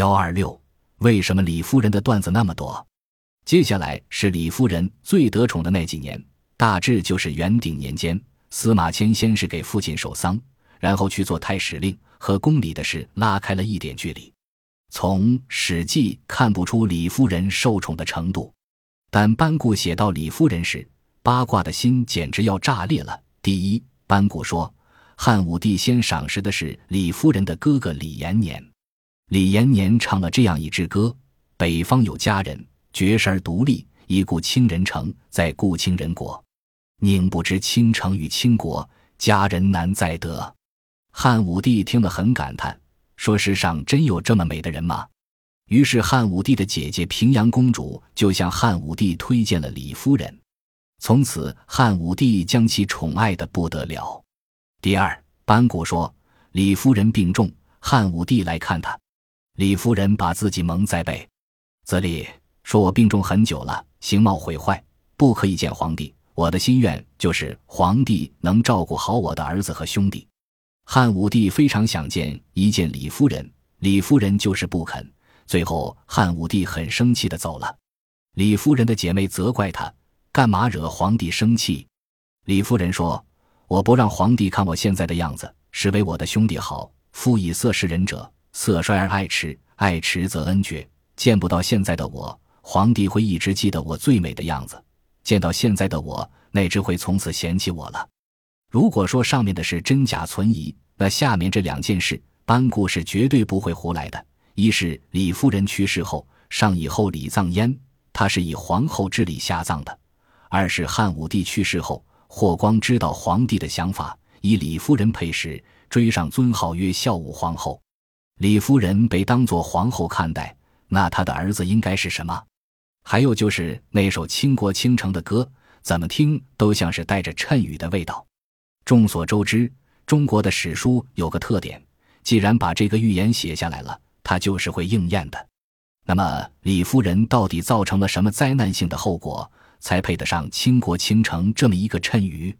幺二六，为什么李夫人的段子那么多？接下来是李夫人最得宠的那几年，大致就是元鼎年间。司马迁先是给父亲守丧，然后去做太史令，和宫里的事拉开了一点距离。从《史记》看不出李夫人受宠的程度，但班固写到李夫人时，八卦的心简直要炸裂了。第一，班固说，汉武帝先赏识的是李夫人的哥哥李延年。李延年唱了这样一支歌：“北方有佳人，绝世而独立，一顾倾人城，在顾倾人国。宁不知倾城与倾国，佳人难再得。”汉武帝听了很感叹，说：“世上真有这么美的人吗？”于是汉武帝的姐姐平阳公主就向汉武帝推荐了李夫人，从此汉武帝将其宠爱的不得了。第二，班固说李夫人病重，汉武帝来看她。李夫人把自己蒙在被子里，说：“我病重很久了，形貌毁坏，不可以见皇帝。我的心愿就是皇帝能照顾好我的儿子和兄弟。”汉武帝非常想见一见李夫人，李夫人就是不肯。最后，汉武帝很生气的走了。李夫人的姐妹责怪他：“干嘛惹皇帝生气？”李夫人说：“我不让皇帝看我现在的样子，是为我的兄弟好。夫以色事人者。”色衰而爱弛，爱弛则恩绝。见不到现在的我，皇帝会一直记得我最美的样子；见到现在的我，那只会从此嫌弃我了。如果说上面的是真假存疑，那下面这两件事，班固是绝对不会胡来的。一是李夫人去世后，上以后李葬焉，他是以皇后之礼下葬的；二是汉武帝去世后，霍光知道皇帝的想法，以李夫人配饰，追上尊号曰孝武皇后。李夫人被当作皇后看待，那她的儿子应该是什么？还有就是那首倾国倾城的歌，怎么听都像是带着谶语的味道。众所周知，中国的史书有个特点，既然把这个预言写下来了，它就是会应验的。那么李夫人到底造成了什么灾难性的后果，才配得上倾国倾城这么一个谶语？